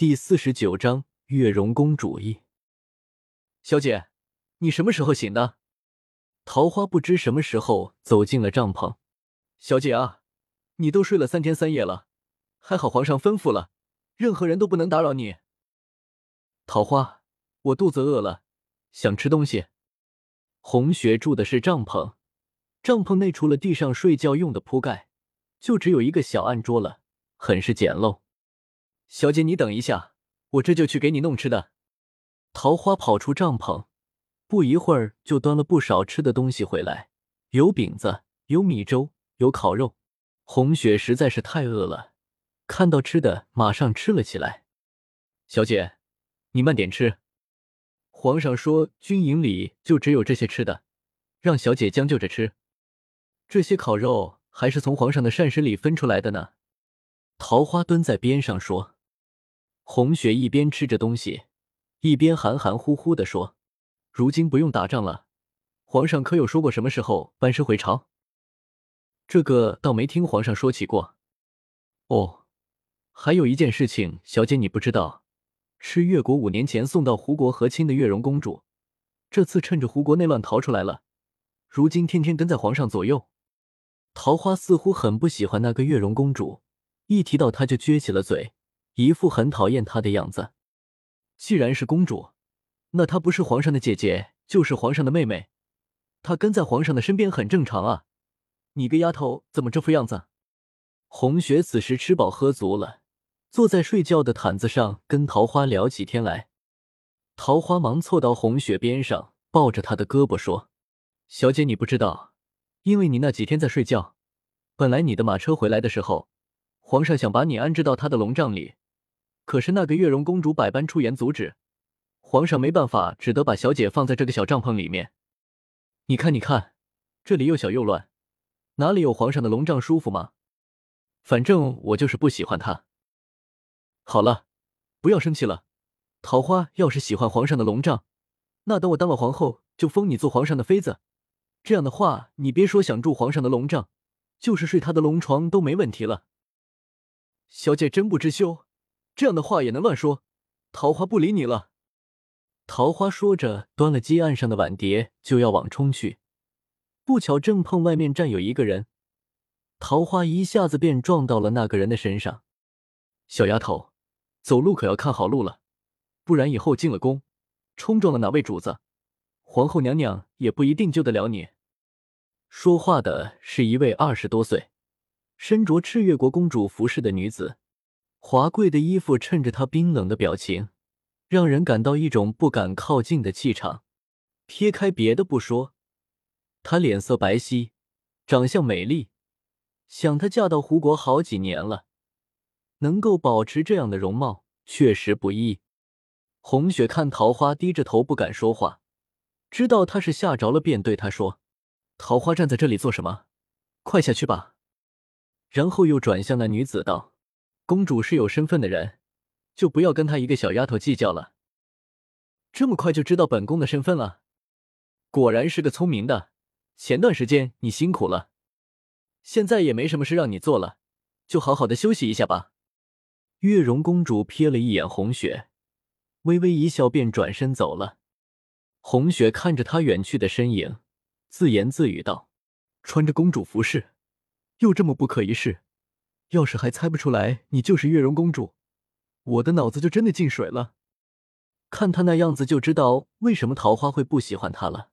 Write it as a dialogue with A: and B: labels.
A: 第四十九章月容公主一。小姐，你什么时候醒的？桃花不知什么时候走进了帐篷。小姐啊，你都睡了三天三夜了，还好皇上吩咐了，任何人都不能打扰你。桃花，我肚子饿了，想吃东西。红雪住的是帐篷，帐篷内除了地上睡觉用的铺盖，就只有一个小案桌了，很是简陋。小姐，你等一下，我这就去给你弄吃的。桃花跑出帐篷，不一会儿就端了不少吃的东西回来，有饼子，有米粥，有烤肉。红雪实在是太饿了，看到吃的马上吃了起来。小姐，你慢点吃。皇上说军营里就只有这些吃的，让小姐将就着吃。这些烤肉还是从皇上的膳食里分出来的呢。桃花蹲在边上说。红雪一边吃着东西，一边含含糊糊的说：“如今不用打仗了，皇上可有说过什么时候班师回朝？”这个倒没听皇上说起过。哦，还有一件事情，小姐你不知道，是越国五年前送到胡国和亲的月容公主，这次趁着胡国内乱逃出来了，如今天天跟在皇上左右。桃花似乎很不喜欢那个月容公主，一提到她就撅起了嘴。一副很讨厌她的样子。既然是公主，那她不是皇上的姐姐，就是皇上的妹妹。她跟在皇上的身边很正常啊。你个丫头怎么这副样子？红雪此时吃饱喝足了，坐在睡觉的毯子上跟桃花聊起天来。桃花忙凑到红雪边上，抱着她的胳膊说：“小姐，你不知道，因为你那几天在睡觉，本来你的马车回来的时候，皇上想把你安置到他的龙帐里。”可是那个月容公主百般出言阻止，皇上没办法，只得把小姐放在这个小帐篷里面。你看，你看，这里又小又乱，哪里有皇上的龙帐舒服吗？反正我就是不喜欢她。好了，不要生气了。桃花要是喜欢皇上的龙帐，那等我当了皇后，就封你做皇上的妃子。这样的话，你别说想住皇上的龙帐，就是睡他的龙床都没问题了。小姐真不知羞。这样的话也能乱说？桃花不理你了。桃花说着，端了鸡案上的碗碟就要往冲去，不巧正碰外面站有一个人，桃花一下子便撞到了那个人的身上。小丫头，走路可要看好路了，不然以后进了宫，冲撞了哪位主子，皇后娘娘也不一定救得了你。说话的是一位二十多岁、身着赤月国公主服饰的女子。华贵的衣服衬着她冰冷的表情，让人感到一种不敢靠近的气场。撇开别的不说，她脸色白皙，长相美丽。想她嫁到胡国好几年了，能够保持这样的容貌，确实不易。红雪看桃花低着头不敢说话，知道她是吓着了，便对她说：“桃花站在这里做什么？快下去吧。”然后又转向那女子道。公主是有身份的人，就不要跟她一个小丫头计较了。这么快就知道本宫的身份了，果然是个聪明的。前段时间你辛苦了，现在也没什么事让你做了，就好好的休息一下吧。月容公主瞥了一眼红雪，微微一笑，便转身走了。红雪看着她远去的身影，自言自语道：“穿着公主服饰，又这么不可一世。”要是还猜不出来你就是月容公主，我的脑子就真的进水了。看他那样子就知道为什么桃花会不喜欢他了。